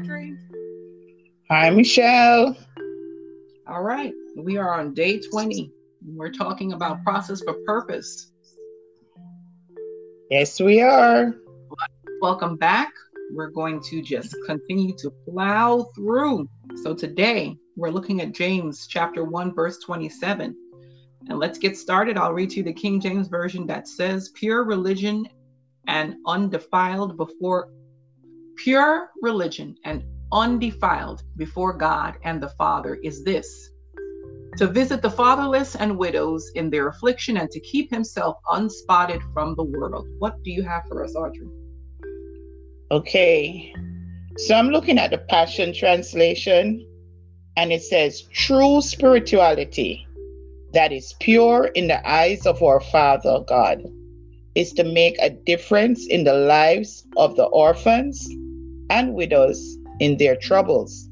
Audrey. Hi, Michelle. All right, we are on day 20. We're talking about process for purpose. Yes, we are. Welcome back. We're going to just continue to plow through. So today we're looking at James chapter 1, verse 27. And let's get started. I'll read to you the King James Version that says, Pure religion and undefiled before pure religion and undefiled before God and the Father is this to visit the fatherless and widows in their affliction and to keep himself unspotted from the world. What do you have for us, Audrey? Okay. So I'm looking at the Passion Translation and it says, True spirituality that is pure in the eyes of our Father God is to make a difference in the lives of the orphans and widows in their troubles,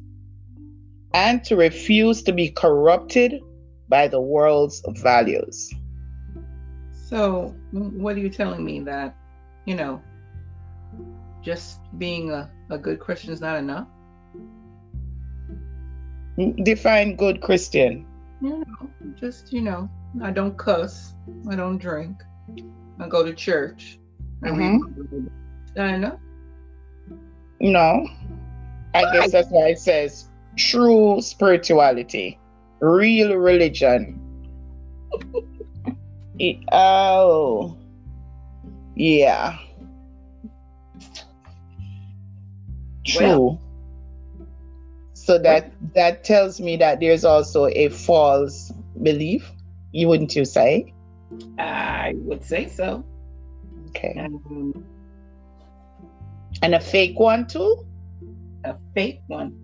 and to refuse to be corrupted by the world's values. So, what are you telling me that, you know, just being a, a good Christian is not enough? Define good Christian. You know, just, you know, I don't cuss, I don't drink, I go to church. I mm-hmm. read. I know. No, I guess that's why it says true spirituality, real religion. it, oh, yeah. True. Well, so that that tells me that there's also a false belief. You wouldn't you say? I would say so. Okay. Um, and a fake one too? A fake one.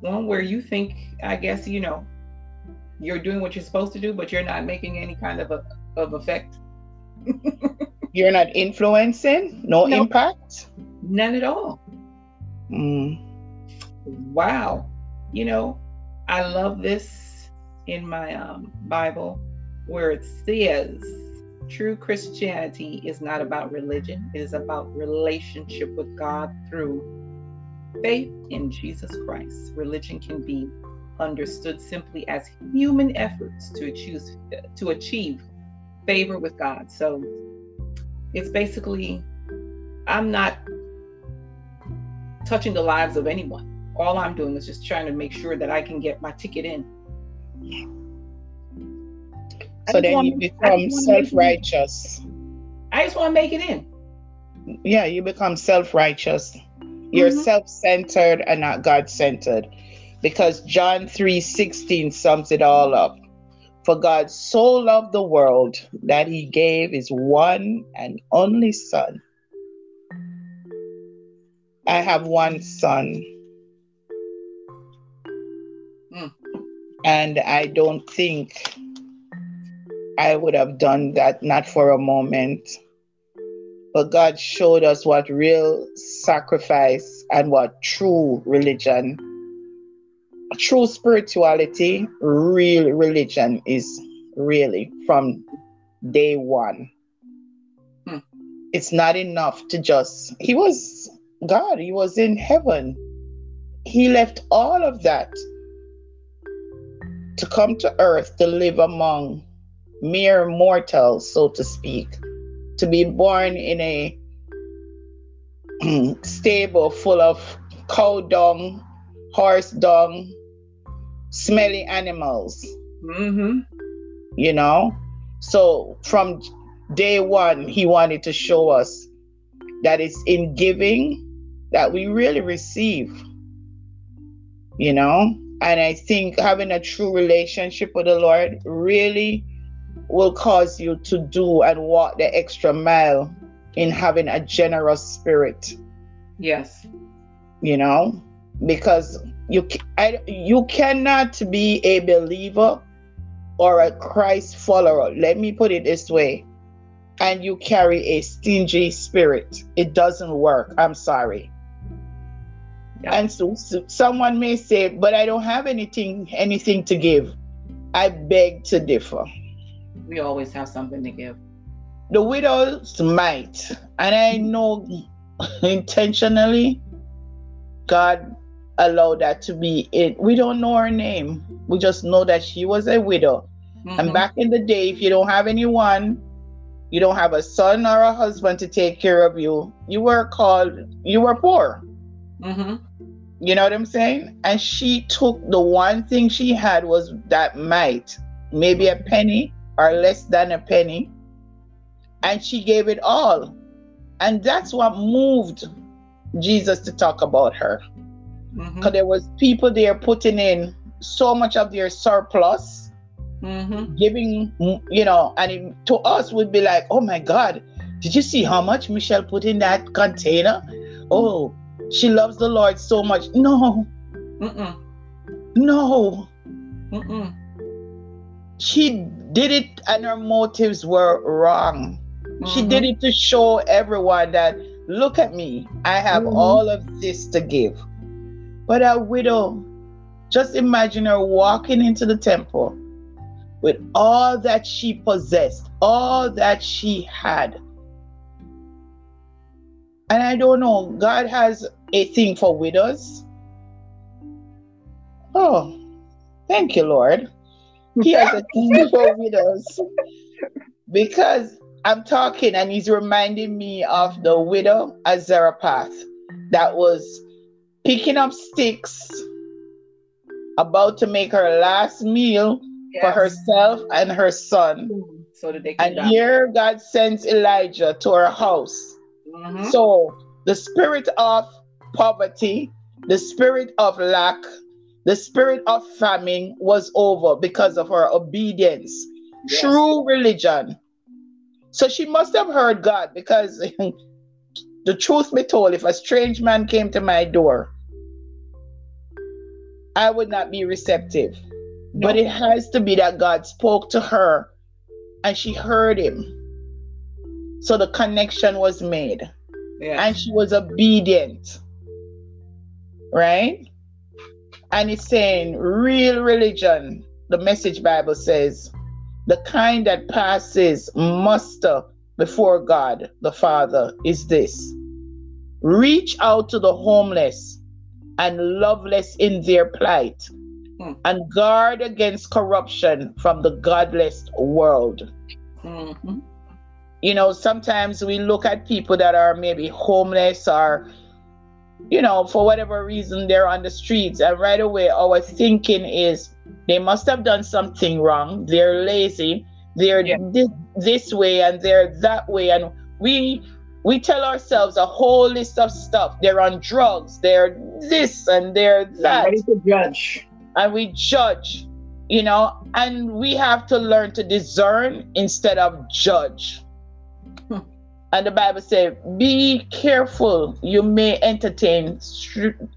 One where you think, I guess, you know, you're doing what you're supposed to do, but you're not making any kind of a of effect. you're not influencing? No impact? None at all. Mm. Wow. You know, I love this in my um, Bible where it says True Christianity is not about religion, it is about relationship with God through faith in Jesus Christ. Religion can be understood simply as human efforts to achieve, to achieve favor with God. So it's basically, I'm not touching the lives of anyone. All I'm doing is just trying to make sure that I can get my ticket in. So then you become self righteous. I just want to make it in. Yeah, you become self righteous. You're mm-hmm. self centered and not God centered. Because John 3 16 sums it all up. For God so loved the world that he gave his one and only Son. I have one son. Mm. And I don't think I would have done that, not for a moment. But God showed us what real sacrifice and what true religion, true spirituality, real religion is really from day one. Hmm. It's not enough to just, He was God, He was in heaven. He left all of that to come to earth to live among mere mortals, so to speak, to be born in a stable full of cow dung, horse dung, smelly animals. Mm-hmm. You know? So from day one, he wanted to show us that it's in giving that we really receive. You know? And I think having a true relationship with the Lord really will cause you to do and walk the extra mile in having a generous spirit. Yes. You know, because you I, you cannot be a believer or a Christ follower. Let me put it this way. And you carry a stingy spirit. It doesn't work. I'm sorry. Yeah. And so, so someone may say, but I don't have anything anything to give. I beg to differ we always have something to give. The widows might, and I know intentionally God allowed that to be it. We don't know her name. We just know that she was a widow. Mm-hmm. And back in the day, if you don't have anyone, you don't have a son or a husband to take care of you, you were called, you were poor. Mm-hmm. You know what I'm saying? And she took the one thing she had was that mite, maybe a penny or less than a penny, and she gave it all. And that's what moved Jesus to talk about her. Because mm-hmm. there was people there putting in so much of their surplus, mm-hmm. giving, you know, and it, to us would be like, oh my God, did you see how much Michelle put in that container? Oh, she loves the Lord so much. No. Mm-mm. No. Mm-mm. She did it and her motives were wrong. Mm-hmm. She did it to show everyone that look at me. I have mm-hmm. all of this to give. But a widow, just imagine her walking into the temple with all that she possessed, all that she had. And I don't know, God has a thing for widows. Oh, thank you, Lord. He has a thing for widows. Because I'm talking and he's reminding me of the widow at Zarephath that was picking up sticks, about to make her last meal yes. for herself and her son. So that they and here God sends Elijah to her house Mm-hmm. So the spirit of poverty, the spirit of lack, the spirit of famine was over because of her obedience. Yes. True religion. So she must have heard God because the truth be told, if a strange man came to my door, I would not be receptive. No. But it has to be that God spoke to her and she heard him. So the connection was made. Yes. And she was obedient. Right? And it's saying real religion, the message Bible says, the kind that passes muster before God the Father is this reach out to the homeless and loveless in their plight hmm. and guard against corruption from the godless world. Mm-hmm you know, sometimes we look at people that are maybe homeless or, you know, for whatever reason they're on the streets, and right away our thinking is they must have done something wrong. They're lazy. They're yeah. this, this way and they're that way, and we we tell ourselves a whole list of stuff. They're on drugs. They're this and they're that. Ready to judge. And we judge, you know, and we have to learn to discern instead of judge. And the Bible says, Be careful, you may entertain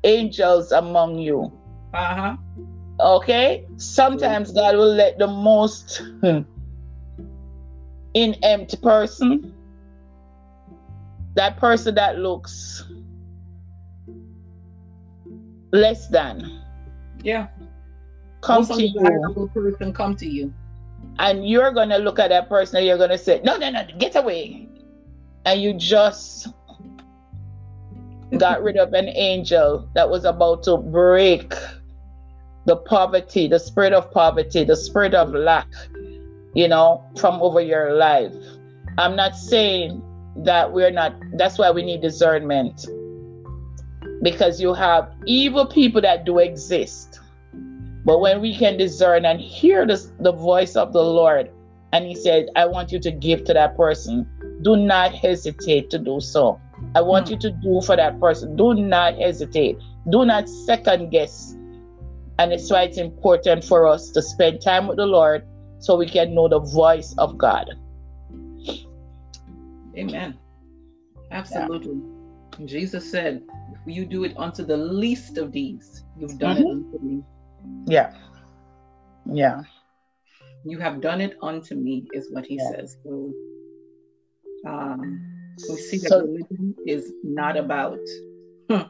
angels among you. Uh huh. Okay? Sometimes God will let the most inept person, that person that looks less than. Yeah. Come to you. person come to you. And you're gonna look at that person and you're gonna say, No, no, no, get away and you just got rid of an angel that was about to break the poverty, the spirit of poverty, the spirit of lack, you know, from over your life. I'm not saying that we're not, that's why we need discernment. Because you have evil people that do exist. But when we can discern and hear the, the voice of the Lord, and He said, I want you to give to that person, do not hesitate to do so. I want mm. you to do for that person. Do not hesitate. Do not second guess. And it's why it's important for us to spend time with the Lord so we can know the voice of God. Amen. Absolutely. Yeah. Jesus said, if you do it unto the least of these, you've done mm-hmm. it unto me. Yeah. Yeah. You have done it unto me, is what he yeah. says. So um, we see that so, religion is not about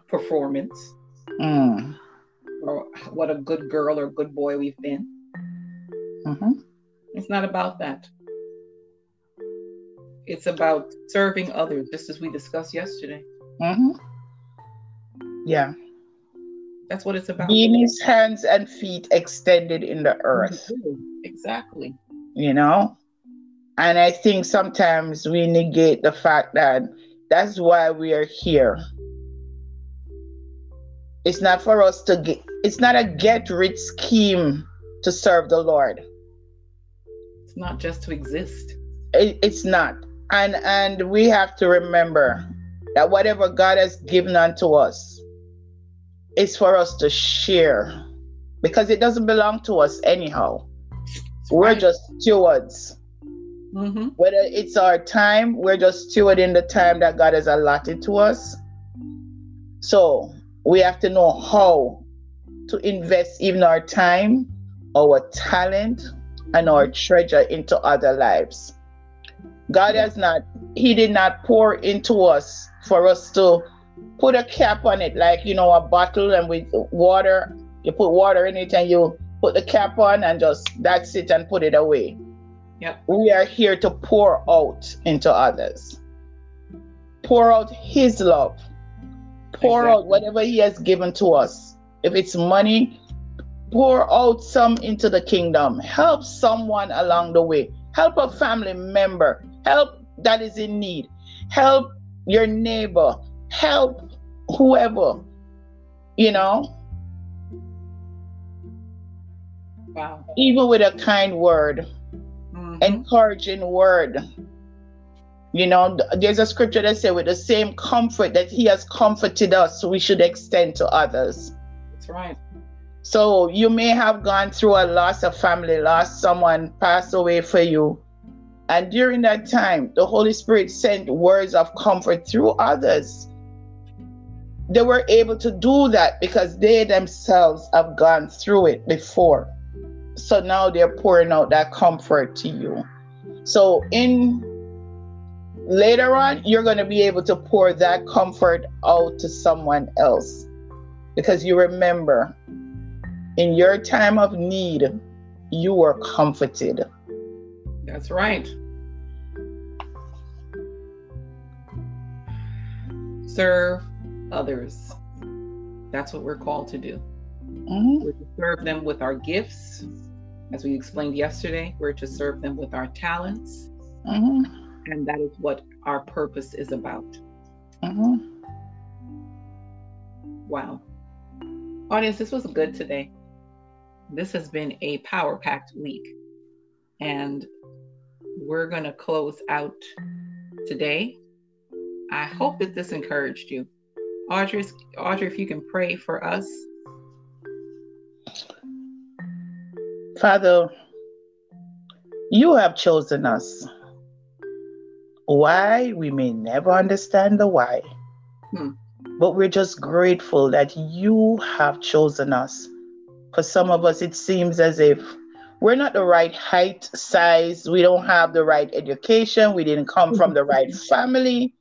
performance mm. or what a good girl or good boy we've been. Mm-hmm. It's not about that. It's about serving others, just as we discussed yesterday. Mm-hmm. Yeah. That's what it's about. Being his hands and feet extended in the earth. Exactly. You know? And I think sometimes we negate the fact that that's why we are here. It's not for us to get, it's not a get rich scheme to serve the Lord. It's not just to exist. It, it's not. And and we have to remember that whatever God has given unto us is for us to share because it doesn't belong to us anyhow. That's we're right. just stewards. Mm-hmm. Whether it's our time, we're just stewarding the time that God has allotted to us. So we have to know how to invest even our time, our talent, and our treasure into other lives. God has not, He did not pour into us for us to put a cap on it, like, you know, a bottle and with water, you put water in it and you put the cap on and just that's it and put it away. Yep. We are here to pour out into others. Pour out His love. Pour exactly. out whatever He has given to us. If it's money, pour out some into the kingdom. Help someone along the way. Help a family member help that is in need, help your neighbor, help whoever, you know. Wow. Even with a kind word. Mm-hmm. encouraging word. You know, there's a scripture that says, with the same comfort that He has comforted us, we should extend to others. That's right. So you may have gone through a loss, a family loss, someone passed away for you. And during that time, the Holy Spirit sent words of comfort through others. They were able to do that because they themselves have gone through it before. So now they're pouring out that comfort to you. So in later on, you're going to be able to pour that comfort out to someone else because you remember in your time of need, you were comforted. That's right. Serve others. That's what we're called to do. Mm-hmm. Serve them with our gifts. As we explained yesterday, we're to serve them with our talents. Mm-hmm. And that is what our purpose is about. Mm-hmm. Wow. Audience, this was good today. This has been a power packed week. And we're going to close out today. I hope that this encouraged you. Audrey, Audrey, if you can pray for us. Father, you have chosen us. Why? We may never understand the why. Hmm. But we're just grateful that you have chosen us. For some of us, it seems as if we're not the right height, size. We don't have the right education. We didn't come from the right family.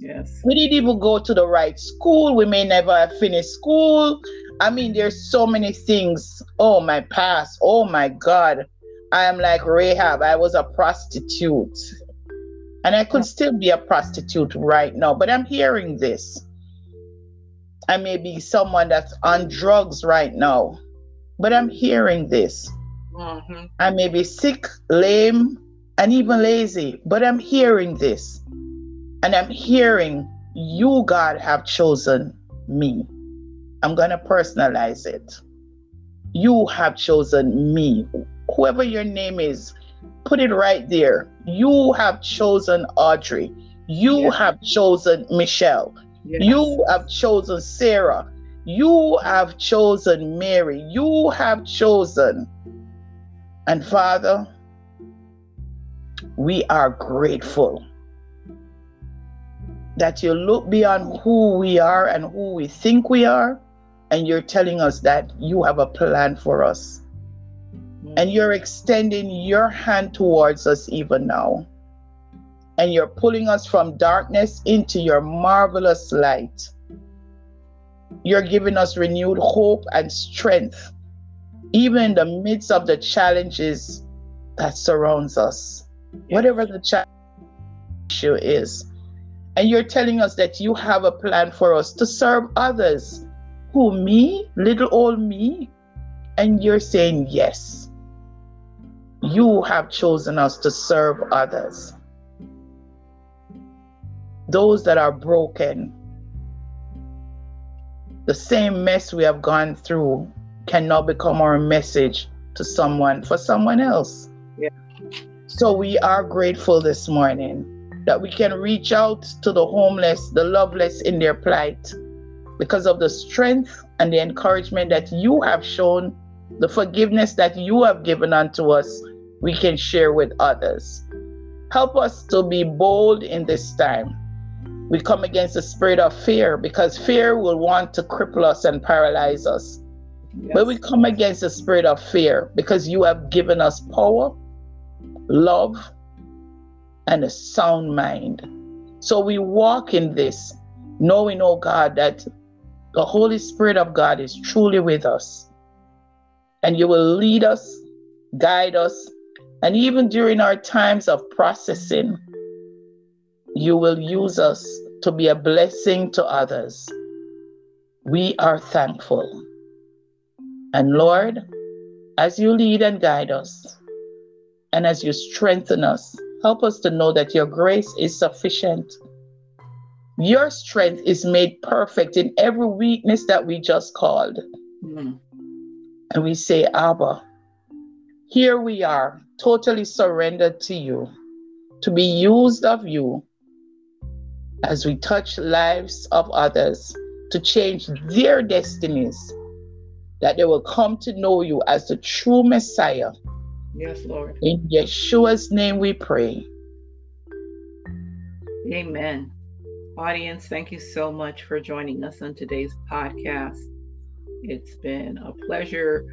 Yes. We didn't even go to the right school. We may never have finished school. I mean, there's so many things. Oh, my past. Oh, my God. I am like Rahab. I was a prostitute. And I could still be a prostitute right now, but I'm hearing this. I may be someone that's on drugs right now, but I'm hearing this. Mm-hmm. I may be sick, lame, and even lazy, but I'm hearing this. And I'm hearing you, God, have chosen me. I'm going to personalize it. You have chosen me. Whoever your name is, put it right there. You have chosen Audrey. You yes. have chosen Michelle. Yes. You have chosen Sarah. You have chosen Mary. You have chosen and Father, we are grateful that you look beyond who we are and who we think we are, and you're telling us that you have a plan for us. Mm. And you're extending your hand towards us even now. And you're pulling us from darkness into your marvelous light. You're giving us renewed hope and strength even in the midst of the challenges that surrounds us, whatever the issue is. And you're telling us that you have a plan for us to serve others Who, me? Little old me? And you're saying, yes. You have chosen us to serve others. Those that are broken. The same mess we have gone through cannot become our message to someone for someone else. Yeah. So we are grateful this morning that we can reach out to the homeless, the loveless in their plight because of the strength and the encouragement that you have shown, the forgiveness that you have given unto us, we can share with others. Help us to be bold in this time. We come against the spirit of fear because fear will want to cripple us and paralyze us. Yes. But we come against the spirit of fear because you have given us power, love, and a sound mind. So we walk in this, knowing, oh God, that the Holy Spirit of God is truly with us. And you will lead us, guide us, and even during our times of processing, you will use us to be a blessing to others. We are thankful. And Lord, as you lead and guide us, and as you strengthen us, help us to know that your grace is sufficient. Your strength is made perfect in every weakness that we just called. Mm-hmm. And we say, Abba, here we are, totally surrendered to you, to be used of you as we touch lives of others, to change their destinies, that they will come to know you as the true Messiah. Yes, Lord. In Yeshua's name we pray. Amen. Audience, thank you so much for joining us on today's podcast. It's been a pleasure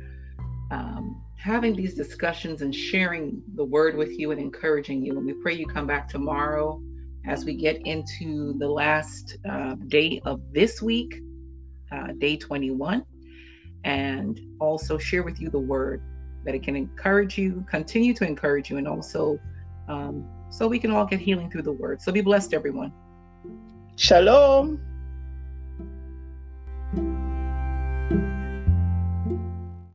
um, having these discussions and sharing the word with you and encouraging you. And we pray you come back tomorrow as we get into the last uh, day of this week, uh, day 21, and also share with you the word that it can encourage you, continue to encourage you, and also um, so we can all get healing through the word. So be blessed, everyone. שלום.